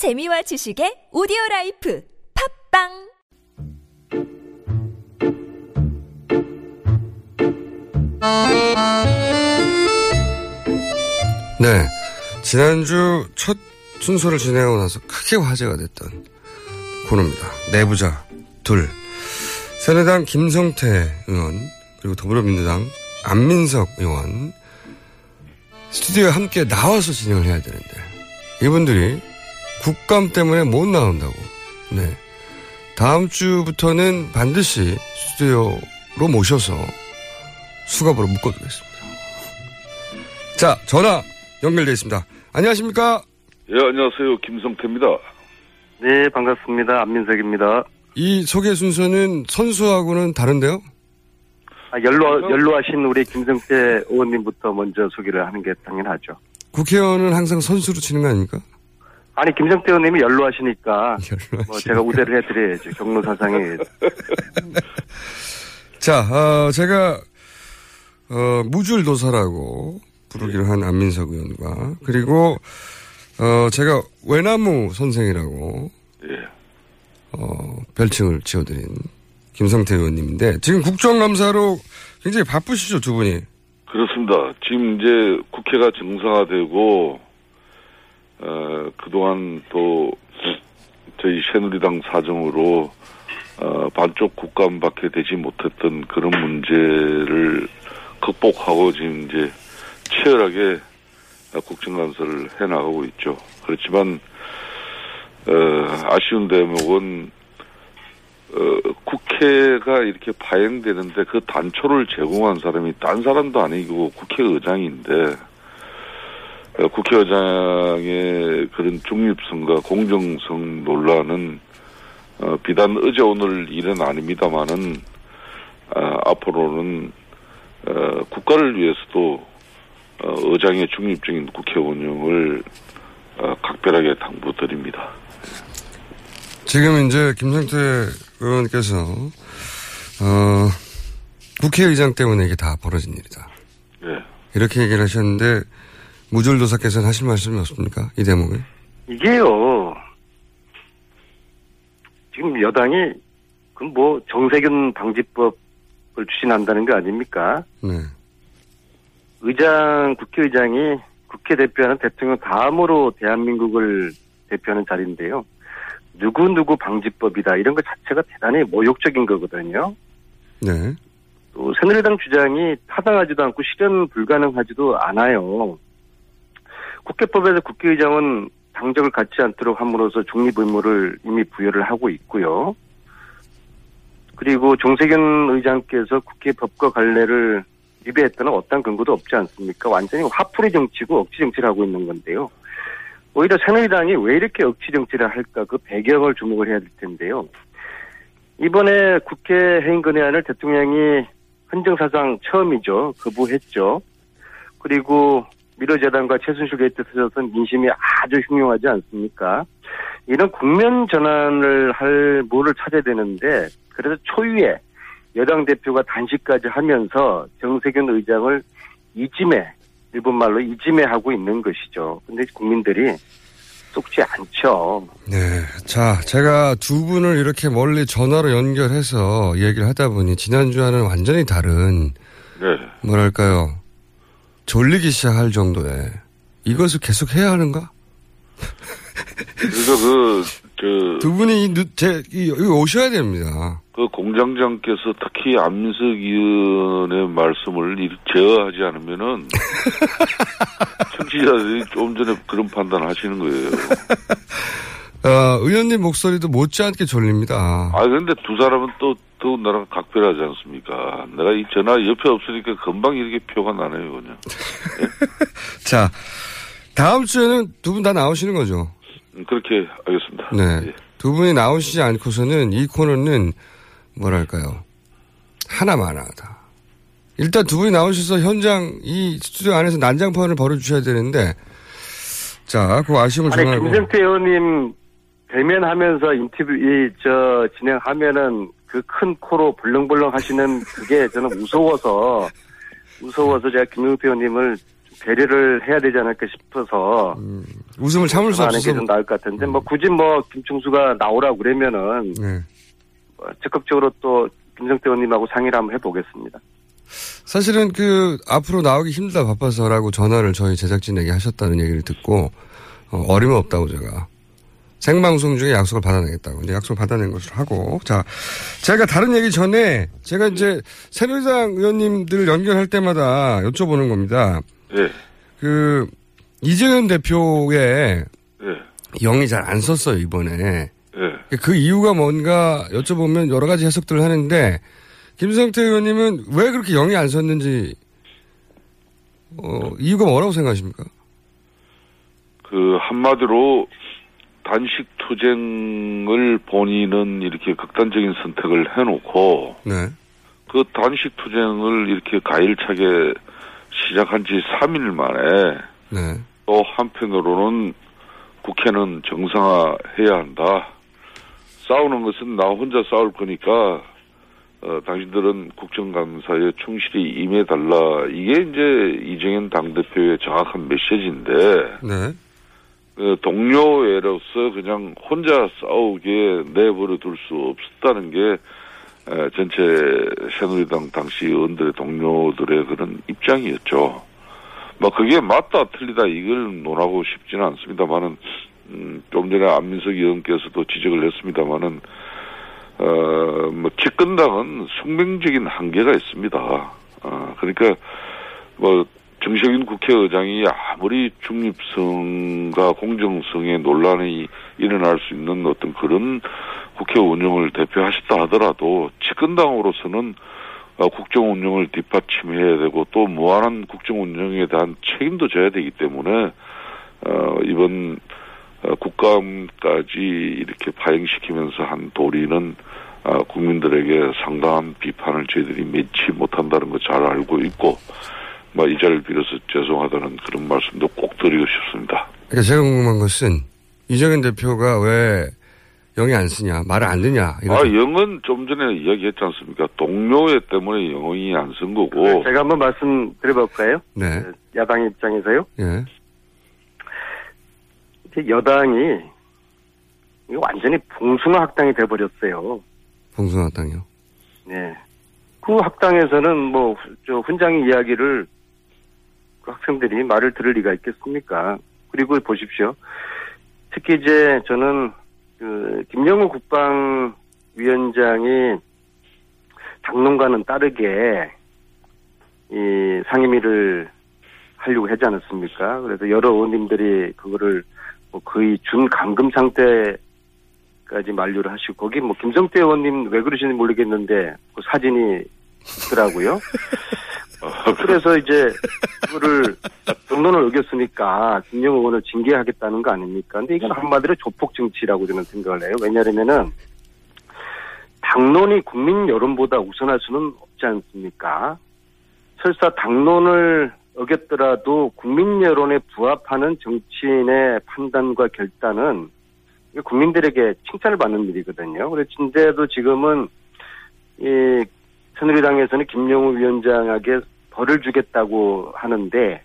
재미와 지식의 오디오 라이프 팟빵 네. 지난주 첫 순서를 진행하고 나서 크게 화제가 됐던 코너입니다. 내부자 둘. 새누리당 김성태 의원, 그리고 더불어민주당 안민석 의원, 스튜디오에 함께 나와서 진행을 해야 되는데, 이분들이 국감 때문에 못 나온다고. 네. 다음 주부터는 반드시 스튜디오로 모셔서 수갑으로 묶어두겠습니다. 자, 전화 연결되어 있습니다. 안녕하십니까? 예, 안녕하세요. 김성태입니다. 네, 반갑습니다. 안민석입니다. 이 소개 순서는 선수하고는 다른데요? 아, 연로, 연로하신 우리 김성태 의원님부터 먼저 소개를 하는 게 당연하죠. 국회의원은 항상 선수로 치는 거 아닙니까? 아니, 김성태 의원님이 연로하시니까. 뭐 제가 우대를 해드려야죠. 경로 사상에. 자, 어, 제가, 어, 무줄도사라고 부르기로 한 안민석 의원과, 그리고, 어, 제가 외나무 선생이라고, 예. 어, 별칭을 지어드린 김성태 의원님인데, 지금 국정감사로 굉장히 바쁘시죠, 두 분이? 그렇습니다. 지금 이제 국회가 정상화되고, 어, 그동안 또 저희 새누리당 사정으로, 어, 반쪽 국감밖에 되지 못했던 그런 문제를 극복하고 지금 이제 치열하게 국정감사를 해나가고 있죠. 그렇지만, 어, 아쉬운 대목은 어, 국회가 이렇게 파행되는데 그 단초를 제공한 사람이 딴 사람도 아니고 국회의장인데 어, 국회의장의 그런 중립성과 공정성 논란은 어, 비단 어제 오늘 일은 아닙니다만은 어, 앞으로는 어, 국가를 위해서도 어, 의장의 중립적인 국회 운영을 어, 각별하게 당부드립니다. 지금 이제 김성태 의원께서, 어, 국회의장 때문에 이게 다 벌어진 일이다. 네. 이렇게 얘기를 하셨는데, 무줄도사께서는 하실 말씀이 없습니까? 이 대목에? 이게요, 지금 여당이, 그 뭐, 정세균 방지법을 추진한다는 거 아닙니까? 네. 의장, 국회의장이 국회 대표하는 대통령 다음으로 대한민국을 대표하는 자리인데요. 누구누구 방지법이다. 이런 것 자체가 대단히 모욕적인 거거든요. 네. 또 새누리당 주장이 타당하지도 않고 실현 불가능하지도 않아요. 국회법에서 국회의장은 당적을 갖지 않도록 함으로써 중립 의무를 이미 부여를 하고 있고요. 그리고 정세균 의장께서 국회 법과 관례를 위배했다는 어떤 근거도 없지 않습니까? 완전히 화풀이 정치고 억지 정치를 하고 있는 건데요. 오히려 새누리당이 왜 이렇게 억지 정치를 할까 그 배경을 주목을 해야 될 텐데요. 이번에 국회 해임건의안을 대통령이 헌정사상 처음이죠. 거부했죠. 그리고 미르재단과 최순실 게이트 터져선 민심이 아주 흉흉하지 않습니까? 이런 국면 전환을 할 뭐를 찾아야 되는데 그래서 초유의 여당 대표가 단식까지 하면서 정세균 의장을 이짐해 일본 말로 이짐해 하고 있는 것이죠. 근데 국민들이 쏙지 않죠. 네. 자, 제가 두 분을 이렇게 멀리 전화로 연결해서 얘기를 하다 보니 지난주와는 완전히 다른, 네. 뭐랄까요. 졸리기 시작할 정도의 이것을 계속 해야 하는가? 그래서 그, 그, 두 분이 이, 누- 제, 이, 여기 오셔야 됩니다. 그 공장장께서 특히 안민석 의원의 말씀을 제어하지 않으면은 청취자들이 좀 전에 그런 판단 하시는 거예요. 어, 의원님 목소리도 못지않게 졸립니다. 아, 근데 두 사람은 또, 또 나랑 각별하지 않습니까? 내가 이 전화 옆에 없으니까 금방 이렇게 표가 나네요, 그냥. 자, 다음 주에는 두 분 다 나오시는 거죠? 음, 그렇게 하겠습니다. 네. 예. 두 분이 나오시지 않고서는 이 코너는 뭐랄까요. 하나만 하다. 일단 두 분이 나오셔서 현장 이 스튜디오 안에서 난장판을 벌여주셔야 되는데 자, 그 아쉬움을 아니 전하고 김성태 의원님 대면하면서 인터뷰 이 저 진행하면은 그 큰 코로 벌렁벌렁 하시는 그게 저는 무서워서 무서워서 제가 김용태 의원님을 좀 배려를 해야 되지 않을까 싶어서 음, 웃음을 참을 수 없어서. 좀 나을 것 같은데 뭐 굳이 뭐 김충수가 나오라고 그러면은 네. 뭐 적극적으로 또 김성태 의원님하고 상의를 한번 해보겠습니다. 사실은 그 앞으로 나오기 힘들다 바빠서라고 전화를 저희 제작진에게 하셨다는 얘기를 듣고 어, 어림없다고 제가 생방송 중에 약속을 받아내겠다고 이제 약속을 받아낸 것으로 하고 자 제가 다른 얘기 전에 제가 이제 새누리당 의원님들 연결할 때마다 여쭤보는 겁니다. 예, 그 이재현 대표의 예, 영이 잘 안 썼어요 이번에 예. 그 이유가 뭔가 여쭤보면 여러 가지 해석들을 하는데 김성태 의원님은 왜 그렇게 영이 안 섰는지 어, 이유가 뭐라고 생각하십니까? 그 한마디로 단식 투쟁을 본인은 이렇게 극단적인 선택을 해놓고 네. 그 단식 투쟁을 이렇게 가일차게 시작한 지 3일 만에 네. 또 한편으로는 국회는 정상화해야 한다. 싸우는 것은 나 혼자 싸울 거니까 어, 당신들은 국정감사에 충실히 임해달라. 이게 이제 이정현 당대표의 정확한 메시지인데 네. 그 동료애로서 그냥 혼자 싸우게 내버려 둘 수 없었다는 게 에, 전체 새누리당 당시 의원들의 동료들의 그런 입장이었죠. 뭐 그게 맞다 틀리다 이걸 논하고 싶지는 않습니다만은 음, 좀 전에 안민석 의원께서도 지적을 했습니다만은 어뭐 집권당은 숙명적인 한계가 있습니다. 어 그러니까 뭐 정세균 국회의장이 아무리 중립성과 공정성에 논란이 일어날 수 있는 어떤 그런 국회 운영을 대표하셨다 하더라도 집권당으로서는 어, 국정 운영을 뒷받침해야 되고 또 무한한 국정 운영에 대한 책임도 져야 되기 때문에 어, 이번 어, 국감까지 이렇게 파행시키면서 한 도리는 어, 국민들에게 상당한 비판을 저희들이 면치 못한다는 거 잘 알고 있고 뭐 이 자리를 빌어서 죄송하다는 그런 말씀도 꼭 드리고 싶습니다. 그러니까 제가 궁금한 것은 이정현 대표가 왜 영이 안 쓰냐, 말을 안 듣냐. 이거 아, 영은 좀 전에 이야기했지 않습니까? 동료애 때문에 영이 안 쓴 거고. 제가 한번 말씀드려볼까요? 네. 야당 입장에서요. 예. 이제 여당이 이거 완전히 봉숭아 학당이 돼버렸어요. 봉숭아 땅이요. 네. 그 학당에서는 뭐, 저, 훈장의 이야기를 그 학생들이 말을 들을 리가 있겠습니까? 그리고 보십시오. 특히 이제 저는 그, 김영우 국방위원장이 당론과는 다르게 이 상임위를 하려고 하지 않았습니까? 그래서 여러 의원님들이 그거를 뭐 거의 준 감금 상태까지 만류를 하시고 거기 뭐 김성태 의원님 왜 그러시는지 모르겠는데 그 사진이 있더라고요. 그래서 이제 그거를 정론을 어겼으니까 김영우 의원을 징계하겠다는 거 아닙니까? 근데 이건 한마디로 조폭 정치라고 저는 생각을 해요. 왜냐하면은 당론이 국민 여론보다 우선할 수는 없지 않습니까? 설사 당론을 어겼더라도 국민 여론에 부합하는 정치인의 판단과 결단은 국민들에게 칭찬을 받는 일이거든요. 진짜도 지금은 이 새누리당에서는 김영우 위원장에게 벌을 주겠다고 하는데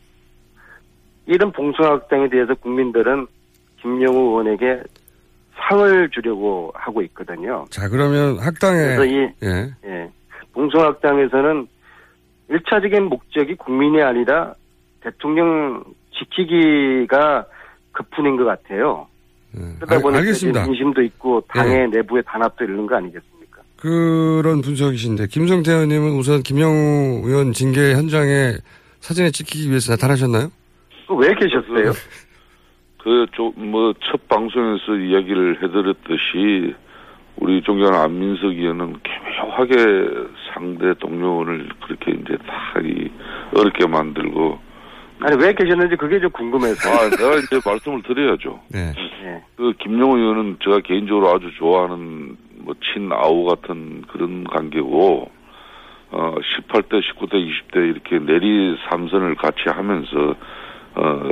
이런 봉숭아학당에 대해서 국민들은 김영우 의원에게 상을 주려고 하고 있거든요. 자, 그러면 학당에, 그래서 이 예. 예. 봉숭아학당에서는 일차적인 목적이 국민이 아니라 대통령 지키기가 급분인 것 같아요. 예. 그러다 알, 보니까 알겠습니다. 민심도 있고 당의 내부의 단합도 이런 거 아니겠습니까? 그런 분석이신데 김성태 의원님은 우선 김영우 의원 징계 현장에 사진에 찍히기 위해서 나타나셨나요? 그왜 계셨어요? 그, 좀, 뭐, 첫 방송에서 이야기를 해드렸듯이, 우리 존경하는 안민석 의원은 교묘하게 상대 동료원을 그렇게 이제 다 이, 어렵게 만들고, 아니 왜 계셨는지 그게 좀 궁금해서. 아, 내가 이제 말씀을 드려야죠. 네. 예. 그, 김영우 의원은 제가 개인적으로 아주 좋아하는, 뭐, 친아우 같은 그런 관계고, 어, 18대, 19대, 20대 이렇게 내리 삼선을 같이 하면서, 어,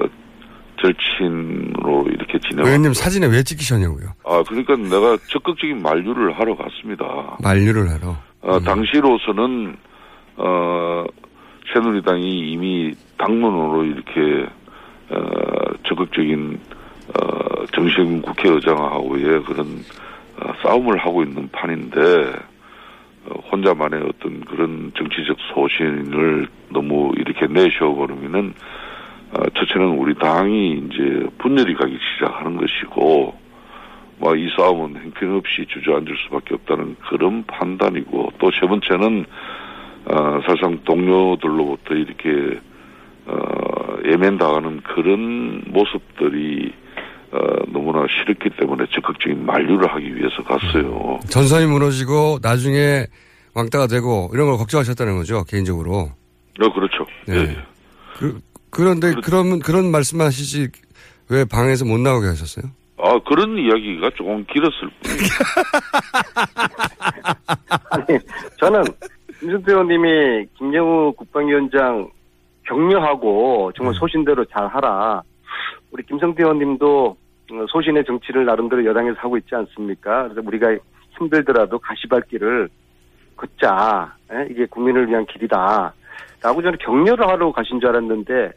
절친으로 이렇게 지내고. 의원님 사진에 왜 찍히셨냐고요? 아, 그러니까 내가 적극적인 만류를 하러 갔습니다. 만류를 하러. 어, 음. 당시로서는, 어, 새누리당이 이미 당론으로 이렇게 어, 적극적인 어, 정신 국회의장하고의 그런 어, 싸움을 하고 있는 판인데 어, 혼자만의 어떤 그런 정치적 소신을 너무 이렇게 내셔 버리면은 어, 첫째는 우리 당이 이제 분열이 가기 시작하는 것이고 뭐이 싸움은 형편없이 주저앉을 수밖에 없다는 그런 판단이고 또 세 번째는 어, 사실상 동료들로부터 이렇게 어, 예면당하는 그런 모습들이 어, 너무나 싫었기 때문에 적극적인 만류를 하기 위해서 갔어요. 전선이 무너지고 나중에 왕따가 되고 이런 걸 걱정하셨다는 거죠 개인적으로. 어, 그렇죠. 네. 예, 예. 그, 그런데 그러면 그런 말씀하시지 왜 방에서 못 나오게 하셨어요? 아, 그런 이야기가 조금 길었을 뿐이에요. 아니, 저는 김승태 의원님이 김영우 국방위원장 격려하고 정말 소신대로 잘 하라. 우리 김성태 의원님도 어, 소신의 정치를 나름대로 여당에서 하고 있지 않습니까? 그래서 우리가 힘들더라도 가시밭길을 걷자. 예? 이게 국민을 위한 길이다. 라고 저는 격려를 하러 가신 줄 알았는데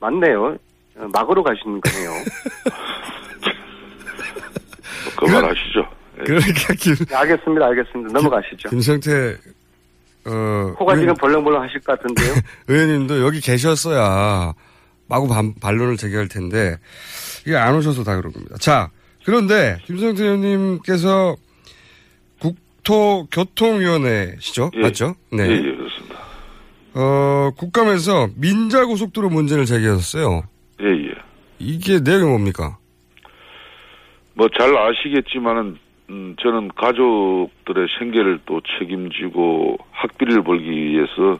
맞네요. 어, 막으러 가시는 거네요. 그만하시죠. 예. 그러니까 김, 네, 알겠습니다. 알겠습니다. 넘어가시죠. 김성태 어, 코가 지금 벌렁벌렁 하실 것 같은데요. 의원님도 여기 계셨어야 마구 반, 반론을 제기할 텐데 이게 안 오셔서 다 그런 겁니다. 자 그런데 김성태 의원님께서 국토교통위원회시죠, 예. 맞죠? 네. 예, 예, 그렇습니다. 어, 국감에서 민자고속도로 문제를 제기하셨어요. 예, 예. 이게 내용이 뭡니까? 뭐 잘 아시겠지만은 음, 저는 가족들의 생계를 또 책임지고 학비를 벌기 위해서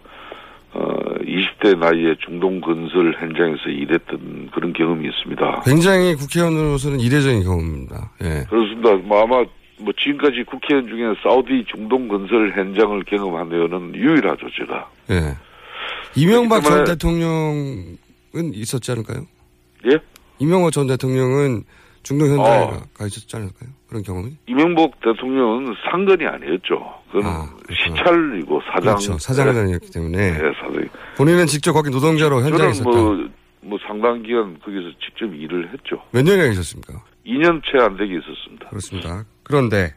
어, 20대 나이에 중동 건설 현장에서 일했던 그런 경험이 있습니다. 굉장히 국회의원으로서는 이례적인 경우입니다. 예. 그렇습니다. 뭐 아마 뭐 지금까지 국회의원 중에 사우디 중동 건설 현장을 경험한 의원은 유일하죠, 제가. 예. 이명박 전 대통령은 있었지 않을까요? 예? 이명박 전 대통령은 중동 현장에 어. 가- 가 있었지 않을까요? 그런 경험이? 이명박 대통령은 상근이 아니었죠. 그건 아. 시찰이고 사장. 그렇죠. 사장단이었기 때문에. 네, 사장. 본인은 직접 거기 노동자로 현장에 있었다. 뭐, 뭐 상당 기간 거기서 직접 일을 했죠. 몇 년이나 있었습니까? 2년 채 안 되게 있었습니다. 그렇습니다. 그런데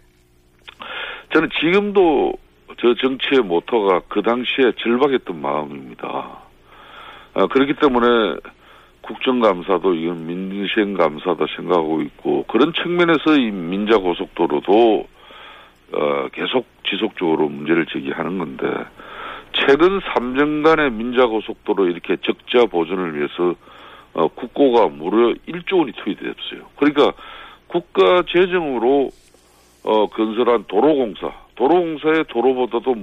저는 지금도 저 정치의 모토가 그 당시에 절박했던 마음입니다. 아, 그렇기 때문에 국정감사도 이건 민생감사다 생각하고 있고 그런 측면에서 이 민자고속도로도 어, 계속 지속적으로 문제를 제기하는 건데 최근 3년간의 민자고속도로 이렇게 적자 보전을 위해서 어, 국고가 무려 1조 원이 투입됐어요. 그러니까 국가 재정으로 어, 건설한 도로공사, 도로공사의 도로보다도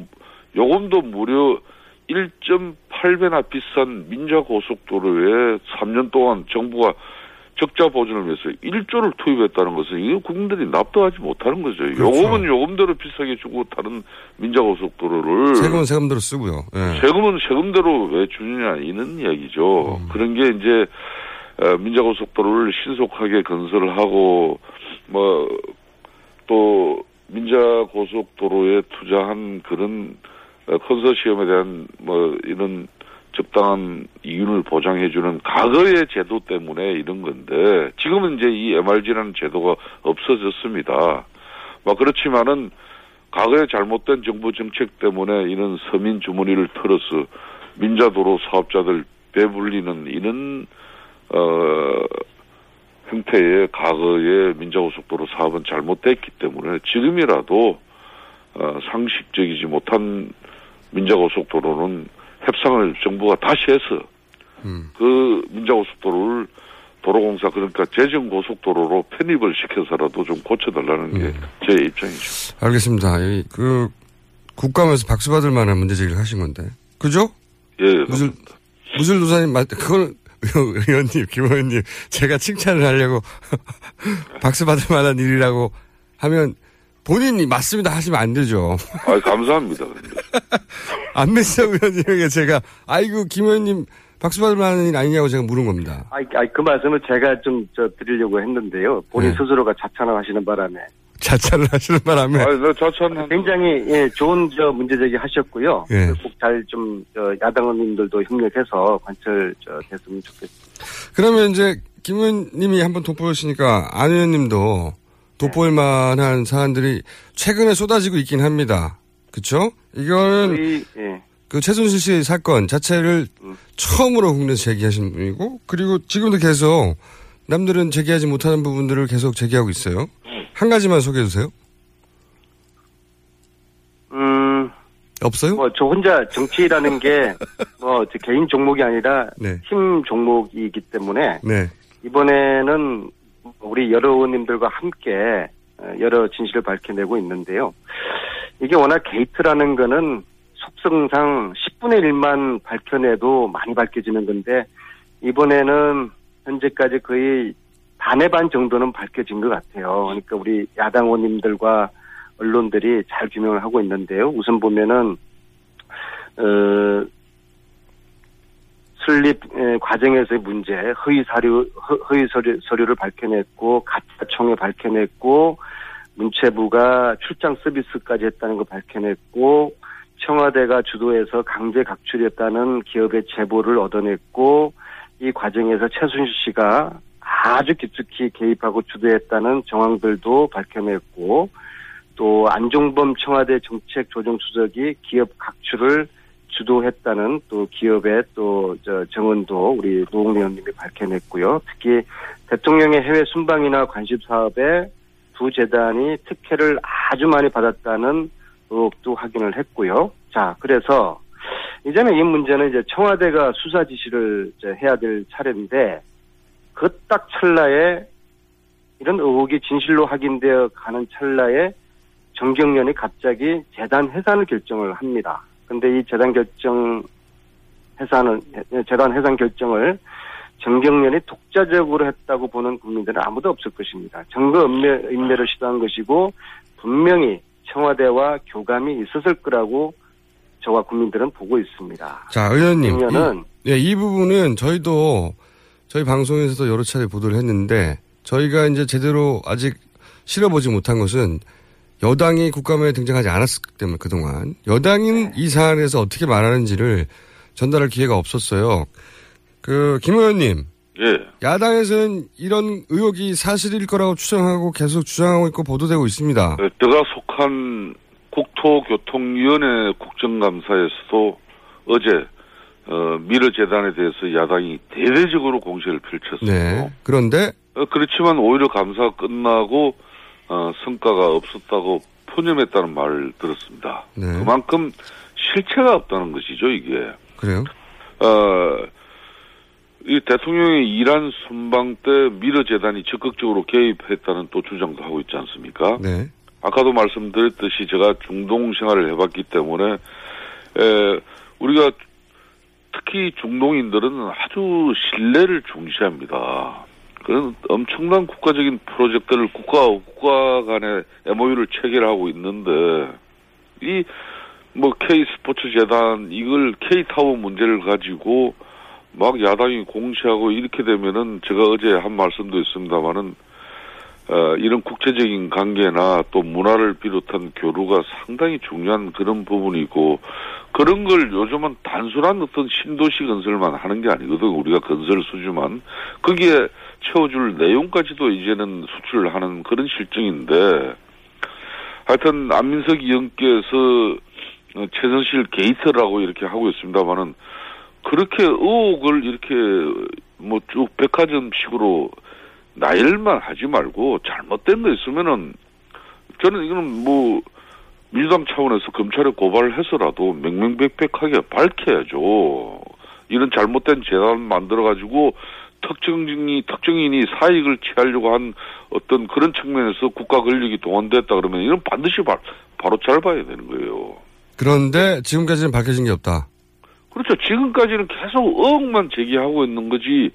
요금도 무려 1.8배나 비싼 민자고속도로에 3년 동안 정부가 적자 보전을 위해서 1조를 투입했다는 것은 이거 국민들이 납득하지 못하는 거죠. 그렇죠. 요금은 요금대로 비싸게 주고 다른 민자고속도로를 세금은 세금대로 쓰고요. 예. 세금은 세금대로 왜 주느냐 이런 이야기죠. 음. 그런 게 이제 어, 민자고속도로를 신속하게 건설을 하고 뭐 또 민자고속도로에 투자한 그런 어, 컨소시엄에 대한 뭐 이런 적당한 이윤을 보장해주는 과거의 제도 때문에 이런 건데 지금은 이제 이 MRG라는 제도가 없어졌습니다. 뭐 그렇지만은 과거에 잘못된 정부 정책 때문에 이런 서민 주머니를 털어서 민자도로 사업자들 배불리는 이런 어 형태의 과거의 민자고속도로 사업은 잘못됐기 때문에 지금이라도 어, 상식적이지 못한 민자고속도로는 협상을 정부가 다시 해서 음. 그 민자고속도로를 도로공사 그러니까 재정고속도로로 편입을 시켜서라도 좀 고쳐달라는 게 음. 제 입장이죠. 알겠습니다. 이, 그, 국감에서 박수 받을 만한 문제 제기를 하신 건데. 그죠? 예, 무술, 무술 도사님, 맞, 그건, 의원님, 김 의원님, 제가 칭찬을 하려고 박수 받을 만한 일이라고 하면 본인이 맞습니다 하시면 안 되죠. 아 감사합니다. 안민석 의원님에게 제가, 아이고, 김 의원님 박수 받을 만한 일 아니냐고 제가 물은 겁니다. 아이, 아이, 그 말씀을 제가 좀, 저, 드리려고 했는데요. 본인 네. 스스로가 자찬을 하시는 바람에. 자찰을 하시는 바람에. 아니, 나 자찬한. 굉장히 예, 좋은 저 문제 제기 하셨고요. 예. 꼭잘좀 야당 의원님들도 협력해서 관철 저, 됐으면 좋겠습니다. 그러면 이제 김 의원님이 한번 돋보였으니까 안 의원님도 돋보일 만한 사안들이 최근에 쏟아지고 있긴 합니다. 그쵸? 이거는 예. 그 최순실 씨 사건 자체를 음. 처음으로 국내에서 제기하신 분이고 그리고 지금도 계속 남들은 제기하지 못하는 부분들을 계속 제기하고 있어요. 한 가지만 소개해 주세요. 음, 없어요? 뭐 저 혼자 정치라는 게 뭐 개인 종목이 아니라 네. 팀 종목이기 때문에 네. 이번에는 우리 여러 의원님들과 함께 어, 여러 진실을 밝혀내고 있는데요. 이게 워낙 게이트라는 거는 속성상 10분의 1만 밝혀내도 많이 밝혀지는 건데 이번에는 현재까지 거의 반의 반 정도는 밝혀진 것 같아요. 그러니까 우리 야당 의원님들과 언론들이 잘 규명을 하고 있는데요. 우선 보면은 어, 설립 에, 과정에서의 문제, 허위 사료, 허- 허위 서류, 서류를 밝혀냈고, 가짜 총회 밝혀냈고, 문체부가 출장 서비스까지 했다는 거 밝혀냈고, 청와대가 주도해서 강제 각출했다는 기업의 제보를 얻어냈고, 이 과정에서 최순실 씨가 아주 깊숙이 개입하고 주도했다는 정황들도 밝혀냈고, 또 안종범 청와대 정책조정수석이 기업 각출을 주도했다는 또 기업의 또저 정언도 우리 노웅래 의원님이 밝혀냈고요. 특히 대통령의 해외 순방이나 관심 사업에 두 재단이 특혜를 아주 많이 받았다는 의혹도 확인을 했고요. 자, 그래서 이제는 이 문제는 이제 청와대가 수사 지시를 해야 될 차례인데 그 딱 찰나에 이런 의혹이 진실로 확인되어 가는 찰나에 정경련이 갑자기 재단 해산을 결정을 합니다. 근데 이 재단 결정 해산은 재단 해산 결정을 정경련이 독자적으로 했다고 보는 국민들은 아무도 없을 것입니다. 증거 인멸, 인멸을 시도한 것이고 분명히 청와대와 교감이 있었을 거라고 저와 국민들은 보고 있습니다. 자, 의원님. 이, 예, 이 부분은 저희도 저희 방송에서도 여러 차례 보도를 했는데 저희가 이제 제대로 아직 실어보지 못한 것은 여당이 국감에 등장하지 않았기 때문에 그동안 여당인 이 사안에서 어떻게 말하는지를 전달할 기회가 없었어요. 그, 김 의원님. 예. 야당에서는 이런 의혹이 사실일 거라고 추정하고 계속 주장하고 있고 보도되고 있습니다. 어, 제가 속한 국토교통위원회 국정감사에서도 어제 어, 미르재단에 대해서 야당이 대대적으로 공세를 펼쳤어요. 네. 그런데 어, 그렇지만 오히려 감사가 끝나고 어, 성과가 없었다고 포념했다는 말을 들었습니다. 네. 그만큼 실체가 없다는 것이죠, 이게. 그래요? 어, 이 대통령의 이란 순방 때 미르재단이 적극적으로 개입했다는 또 주장도 하고 있지 않습니까? 네. 아까도 말씀드렸듯이 제가 중동 생활을 해봤기 때문에 에, 우리가 특히 중동인들은 아주 신뢰를 중시합니다. 그런 엄청난 국가적인 프로젝트를 국가 국가 간의 MOU를 체결하고 있는데 이 뭐 K 스포츠 재단 이걸 K 타워 문제를 가지고 막 야당이 공시하고 이렇게 되면은 제가 어제 한 말씀도 있습니다만은 어, 이런 국제적인 관계나 또 문화를 비롯한 교류가 상당히 중요한 그런 부분이고 그런 걸 요즘은 단순한 어떤 신도시 건설만 하는 게 아니거든 우리가 건설 수주만. 거기에 채워줄 내용까지도 이제는 수출을 하는 그런 실정인데 하여튼 안민석 의원께서 어, 최선실 게이트라고 이렇게 하고 있습니다만은 그렇게 의혹을 이렇게 뭐 쭉 백화점식으로 나열만 하지 말고 잘못된 거 있으면은 저는 이거는 뭐 민주당 차원에서 검찰에 고발을 해서라도 명명백백하게 밝혀야죠. 이런 잘못된 재단 만들어 가지고 특정인이 특정인이 사익을 취하려고 한 어떤 그런 측면에서 국가 권력이 동원됐다 그러면 이건 반드시 바, 바로 짧아야 되는 거예요. 그런데 지금까지는 밝혀진 게 없다. 그렇죠. 지금까지는 계속 의혹만 제기하고 있는 거지.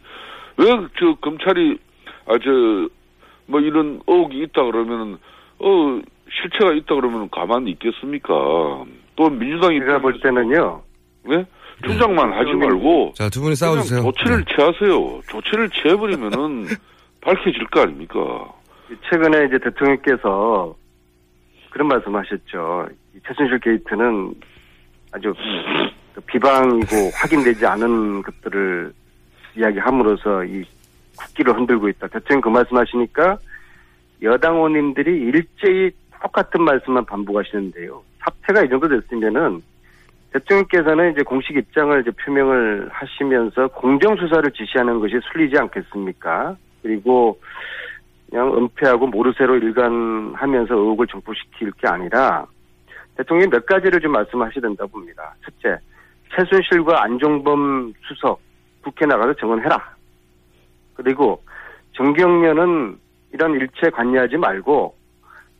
왜 저 검찰이 아 저 뭐 이런 의혹이 있다 그러면은 어 실체가 있다 그러면 가만히 있겠습니까? 또 민주당이 제가 볼 때는요. 네? 주장만 하지 말고 자, 두 분이 싸워주세요. 조치를 네. 취하세요. 조치를 취해버리면은 밝혀질 거 아닙니까? 최근에 이제 대통령께서 그런 말씀 하셨죠. 이 최순실 게이트는 아주 그 비방이고 확인되지 않은 것들을 이야기함으로써 이 국기를 흔들고 있다. 대통령 그 말씀 하시니까 여당 의원님들이 일제히 똑같은 말씀만 반복하시는데요. 사태가 이 정도 됐으면은 대통령께서는 이제 공식 입장을 이제 표명을 하시면서 공정 수사를 지시하는 것이 순리지 않겠습니까? 그리고 그냥 은폐하고 모르쇠로 일관하면서 의혹을 정포시킬 게 아니라 대통령이 몇 가지를 좀 말씀하셔야 된다 봅니다. 첫째, 최순실과 안종범 수석 국회 나가서 증언해라. 그리고 정경련은 이런 일체 관여하지 말고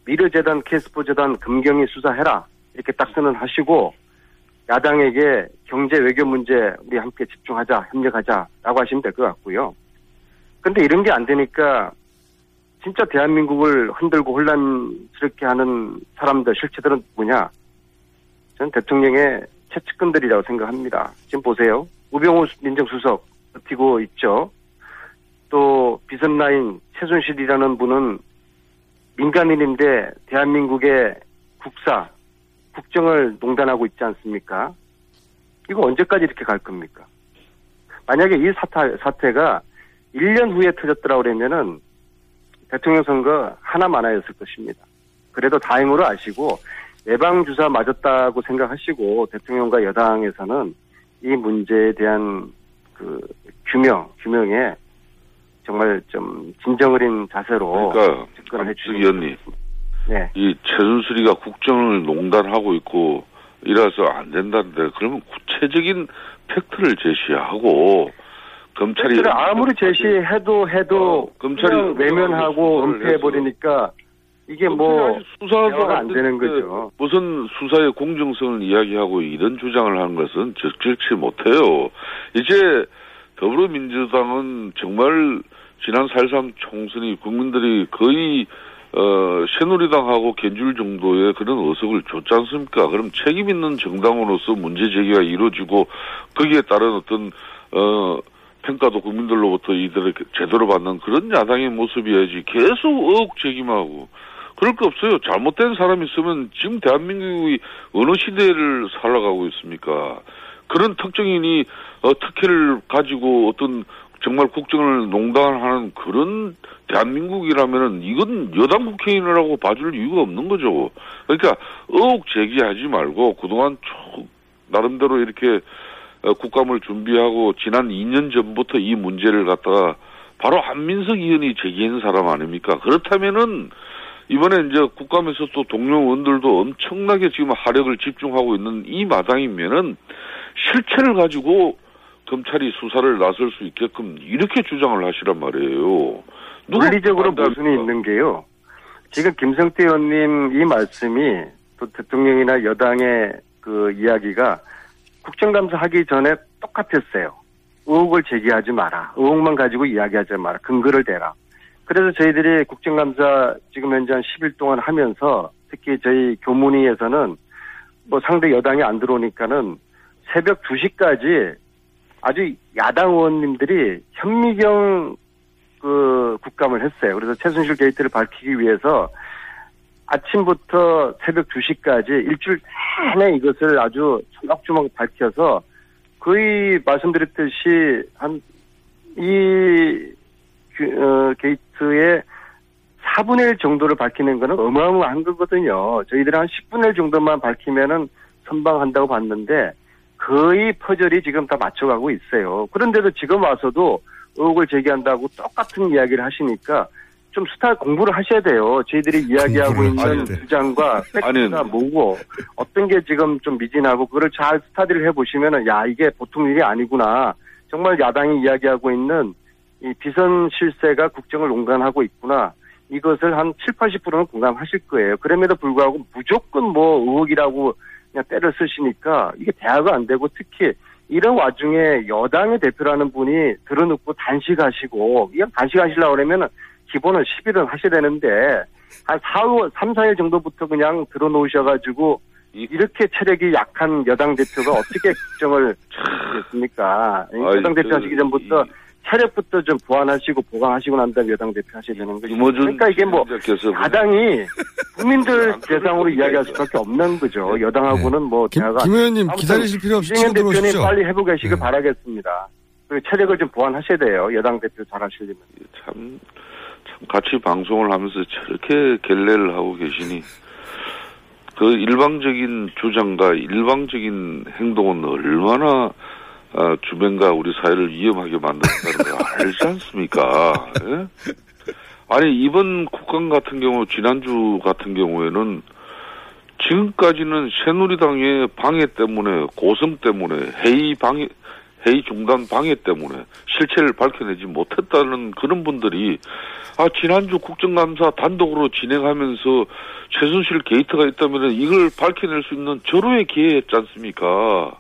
미르재단, 캐스포재단, 금경이 수사해라. 이렇게 딱 선언하시고 야당에게 경제 외교 문제 우리 함께 집중하자, 협력하자라고 하시면 될 것 같고요. 근데 이런 게 안 되니까 진짜 대한민국을 흔들고 혼란스럽게 하는 사람들, 실체들은 뭐냐? 저는 대통령의 최측근들이라고 생각합니다. 지금 보세요. 우병우 민정수석 버티고 있죠. 또 비선라인 최순실이라는 분은 민간인인데 대한민국의 국사, 국정을 농단하고 있지 않습니까? 이거 언제까지 이렇게 갈 겁니까? 만약에 이 사태, 사태가 1년 후에 터졌더라 그러면은 대통령 선거 하나만 하였을 것입니다. 그래도 다행으로 아시고 예방주사 맞았다고 생각하시고 대통령과 여당에서는 이 문제에 대한 그 규명, 규명에 정말 좀 진정 어린 자세로 그러니까 접근을 박 해주시면 의원님 네. 이 최순실이가 국정을 농단하고 있고 이라서 안 된다는데 그러면 구체적인 팩트를 제시하고 검찰이 팩트를 아무리 제시해도 해도 어, 검찰이 외면하고 은폐해 버리니까 이게 뭐 수사도 안 되는 됐는데 거죠. 무슨 수사의 공정성을 이야기하고 이런 주장을 하는 것은 적절치 못해요. 이제 더불어민주당은 정말 지난 4.13 총선이 국민들이 거의 어, 새누리당하고 견줄 정도의 그런 어석을 줬지 않습니까? 그럼 책임 있는 정당으로서 문제 제기가 이루어지고 거기에 따른 어떤 어 평가도 국민들로부터 이들을 제대로 받는 그런 야당의 모습이어야지 계속 의혹 제기하고 그럴 거 없어요. 잘못된 사람이 있으면 지금 대한민국이 어느 시대를 살아가고 있습니까? 그런 특정인이 어, 특혜를 가지고 어떤 정말 국정을 농단하는 그런 대한민국이라면은 이건 여당 국회의원이라고 봐줄 이유가 없는 거죠. 그러니까 의혹 제기하지 말고 그동안 쭉 나름대로 이렇게 어, 국감을 준비하고 지난 2년 전부터 이 문제를 갖다가 바로 한민석 의원이 제기한 사람 아닙니까? 그렇다면은 이번에 이제 국감에서 또 동료 의원들도 엄청나게 지금 하력을 집중하고 있는 이 마당이면은 실체를 가지고 검찰이 수사를 나설 수 있게끔 이렇게 주장을 하시란 말이에요. 반대합니까? 모순이 있는 게요. 지금 김성태 의원님 이 말씀이 또 대통령이나 여당의 그 이야기가 국정감사 하기 전에 똑같았어요. 의혹을 제기하지 마라. 의혹만 가지고 이야기하지 마라. 근거를 대라. 그래서 저희들이 국정감사 지금 현재 한 10일 동안 하면서 특히 저희 교문위에서는 뭐 상대 여당이 안 들어오니까는 새벽 2시까지 아주 야당 의원님들이 현미경 그 국감을 했어요. 그래서 최순실 게이트를 밝히기 위해서 아침부터 새벽 2시까지 일주일 내내 이것을 아주 조막조막 밝혀서 거의 말씀드렸듯이 한 이 어, 게이트의 4분의 1 정도를 밝히는 거는 어마어마한 거거든요. 저희들은 한 10분의 1 정도만 밝히면은 선방한다고 봤는데 거의 퍼즐이 지금 다 맞춰가고 있어요. 그런데도 지금 와서도 의혹을 제기한다고 똑같은 이야기를 하시니까 좀 스타 공부를 하셔야 돼요. 저희들이 이야기하고 있는. 주장과 팩트가 뭐고 어떤 게 지금 좀 미진하고 그걸 잘 스타디를 해보시면은 야 이게 보통 일이 아니구나. 정말 야당이 이야기하고 있는 이 비선 실세가 국정을 농단하고 있구나. 이것을 한 7, 80%는 공감하실 거예요. 그럼에도 불구하고 무조건 뭐 의혹이라고 그냥 때를 쓰시니까 이게 대화가 안 되고 특히 이런 와중에 여당의 대표라는 분이 들어놓고 단식하시고 이건 단식하시려고 그러면은 기본은 10일은 하셔야 되는데 한 4, 5, 3, 4일 정도부터 그냥 들어놓으셔가지고 이- 이렇게 체력이 약한 여당 대표가 어떻게 국정을 하겠습니까? 여당 대표 하시기 전부터 체력부터 좀 보완하시고 보강하시고 난 다음에 여당 대표 하셔야 되는 거죠. 그러니까 이게 뭐 야당이 국민들 대상으로 이야기할 수밖에 없는 거죠. 여당하고는 뭐 김, 대화가 김 의원님 기다리실 필요 없이 치고 들어오십시오. 빨리 회복 하시길 네. 바라겠습니다. 그리고 체력을 좀 보완하셔야 돼요. 여당 대표 잘 하시려면. 참, 참 같이 방송을 하면서 저렇게 결례를 하고 계시니 그 일방적인 주장과 일방적인 행동은 얼마나 어, 주변과 우리 사회를 위험하게 만든다는 걸 알지 않습니까? 예? 아니 이번 국감 같은 경우 지난주 같은 경우에는 지금까지는 새누리당의 방해 때문에 고성 때문에 회의 방해 회의 중단 방해 때문에 실체를 밝혀내지 못했다는 그런 분들이 아 지난주 국정감사 단독으로 진행하면서 최순실 게이트가 있다면 이걸 밝혀낼 수 있는 절호의 기회였지 않습니까?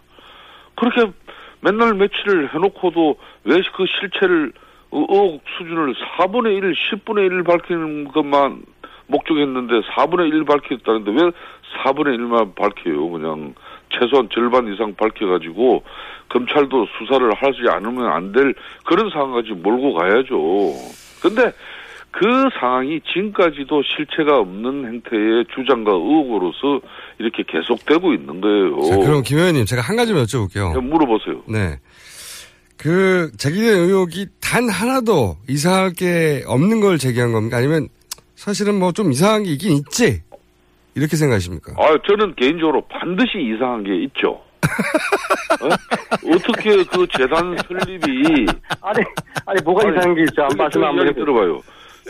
그렇게 맨날 며칠을 해놓고도 왜 그 실체를 어, 의혹 수준을 4분의 1, 10분의 1 밝히는 것만 목적했는데 4분의 1 밝혔다는데 왜 4분의 1만 밝혀요? 그냥 최소한 절반 이상 밝혀가지고 검찰도 수사를 하지 않으면 안 될 그런 상황까지 몰고 가야죠. 근데 그 상황이 지금까지도 실체가 없는 행태의 주장과 의혹으로서 이렇게 계속되고 있는 거예요. 자, 그럼 김 의원님 제가 한 가지만 여쭤볼게요. 물어보세요. 네. 그 제기된 의혹이 단 하나도 이상할 게 없는 걸 제기한 겁니까? 아니면 사실은 뭐 좀 이상한 게 있긴 있지? 이렇게 생각하십니까? 아, 저는 개인적으로 반드시 이상한 게 있죠. 어? 떻게그 재단 설립이 아니, 아니, 뭐가 아니, 이상한 게 있죠? 안 말씀 저 한번. 들어봐요.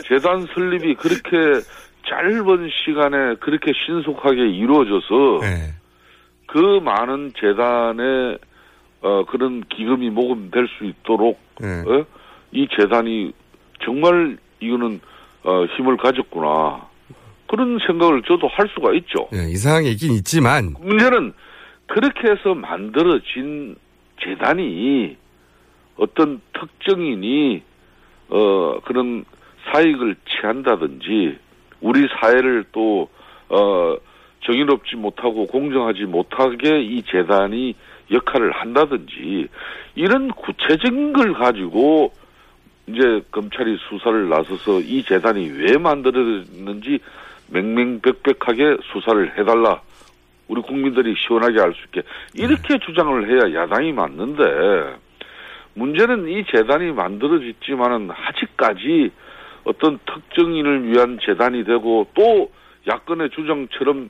재단 설립이 그렇게 짧은 시간에 그렇게 신속하게 이루어져서 네. 그 많은 재단의 어, 그런 기금이 모금될 수 있도록 네. 어? 이 재단이 정말 이거는 어, 힘을 가졌구나 그런 생각을 저도 할 수가 있죠. 네, 이상한 게 있긴 있지만 문제는 그렇게 해서 만들어진 재단이 어떤 특정인이 어 그런 사익을 취한다든지 우리 사회를 또 어 정의롭지 못하고 공정하지 못하게 이 재단이 역할을 한다든지 이런 구체적인 걸 가지고 이제 검찰이 수사를 나서서 이 재단이 왜 만들어졌는지 맹맹백백하게 수사를 해달라. 우리 국민들이 시원하게 알 수 있게 이렇게 주장을 해야 야당이 맞는데 문제는 이 재단이 만들어졌지만은 아직까지 어떤 특정인을 위한 재단이 되고 또 야권의 주장처럼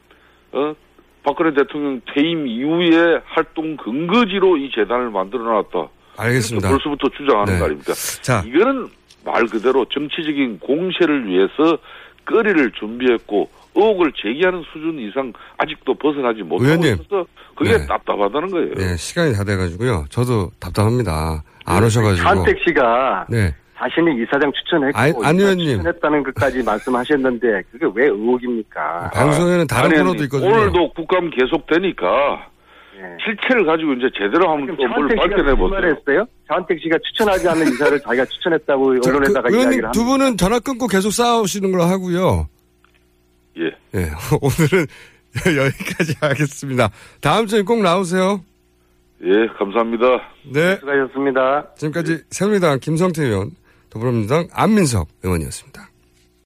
어 박근혜 대통령 퇴임 이후에 활동 근거지로 이 재단을 만들어 놨다. 알겠습니다. 이렇게 벌써부터 주장하는 네. 거 아닙니까? 자, 이거는 말 그대로 정치적인 공세를 위해서 거리를 준비했고 의혹을 제기하는 수준 이상 아직도 벗어나지 못하고 의원님. 있어서 그게 네. 답답하다는 거예요. 네, 시간이 다 돼가지고요. 저도 답답합니다. 안 오셔가지고. 한택 씨가 네. 자신이 이사장 추천했고 안- 안 의원님. 추천했다는 것까지 말씀하셨는데 그게 왜 의혹입니까? 방송에는 다른 아니, 코너도 아니, 있거든요. 오늘도 국감 계속되니까 예. 실체를 가지고 이제 제대로 또뭘 밝혀내 보세요. 차은택 씨가 추천하지 않는 이사를 자기가 추천했다고 자, 언론에다가 그, 의원님 이야기를 두 합니다. 분은 전화 끊고 계속 싸우시는 걸로 하고요. 예. 예, 오늘은 여기까지 하겠습니다. 다음 주에 꼭 나오세요. 예, 감사합니다. 네. 수고하셨습니다. 지금까지 새누리당 김성태 의원, 더불어민주당 안민석 의원이었습니다.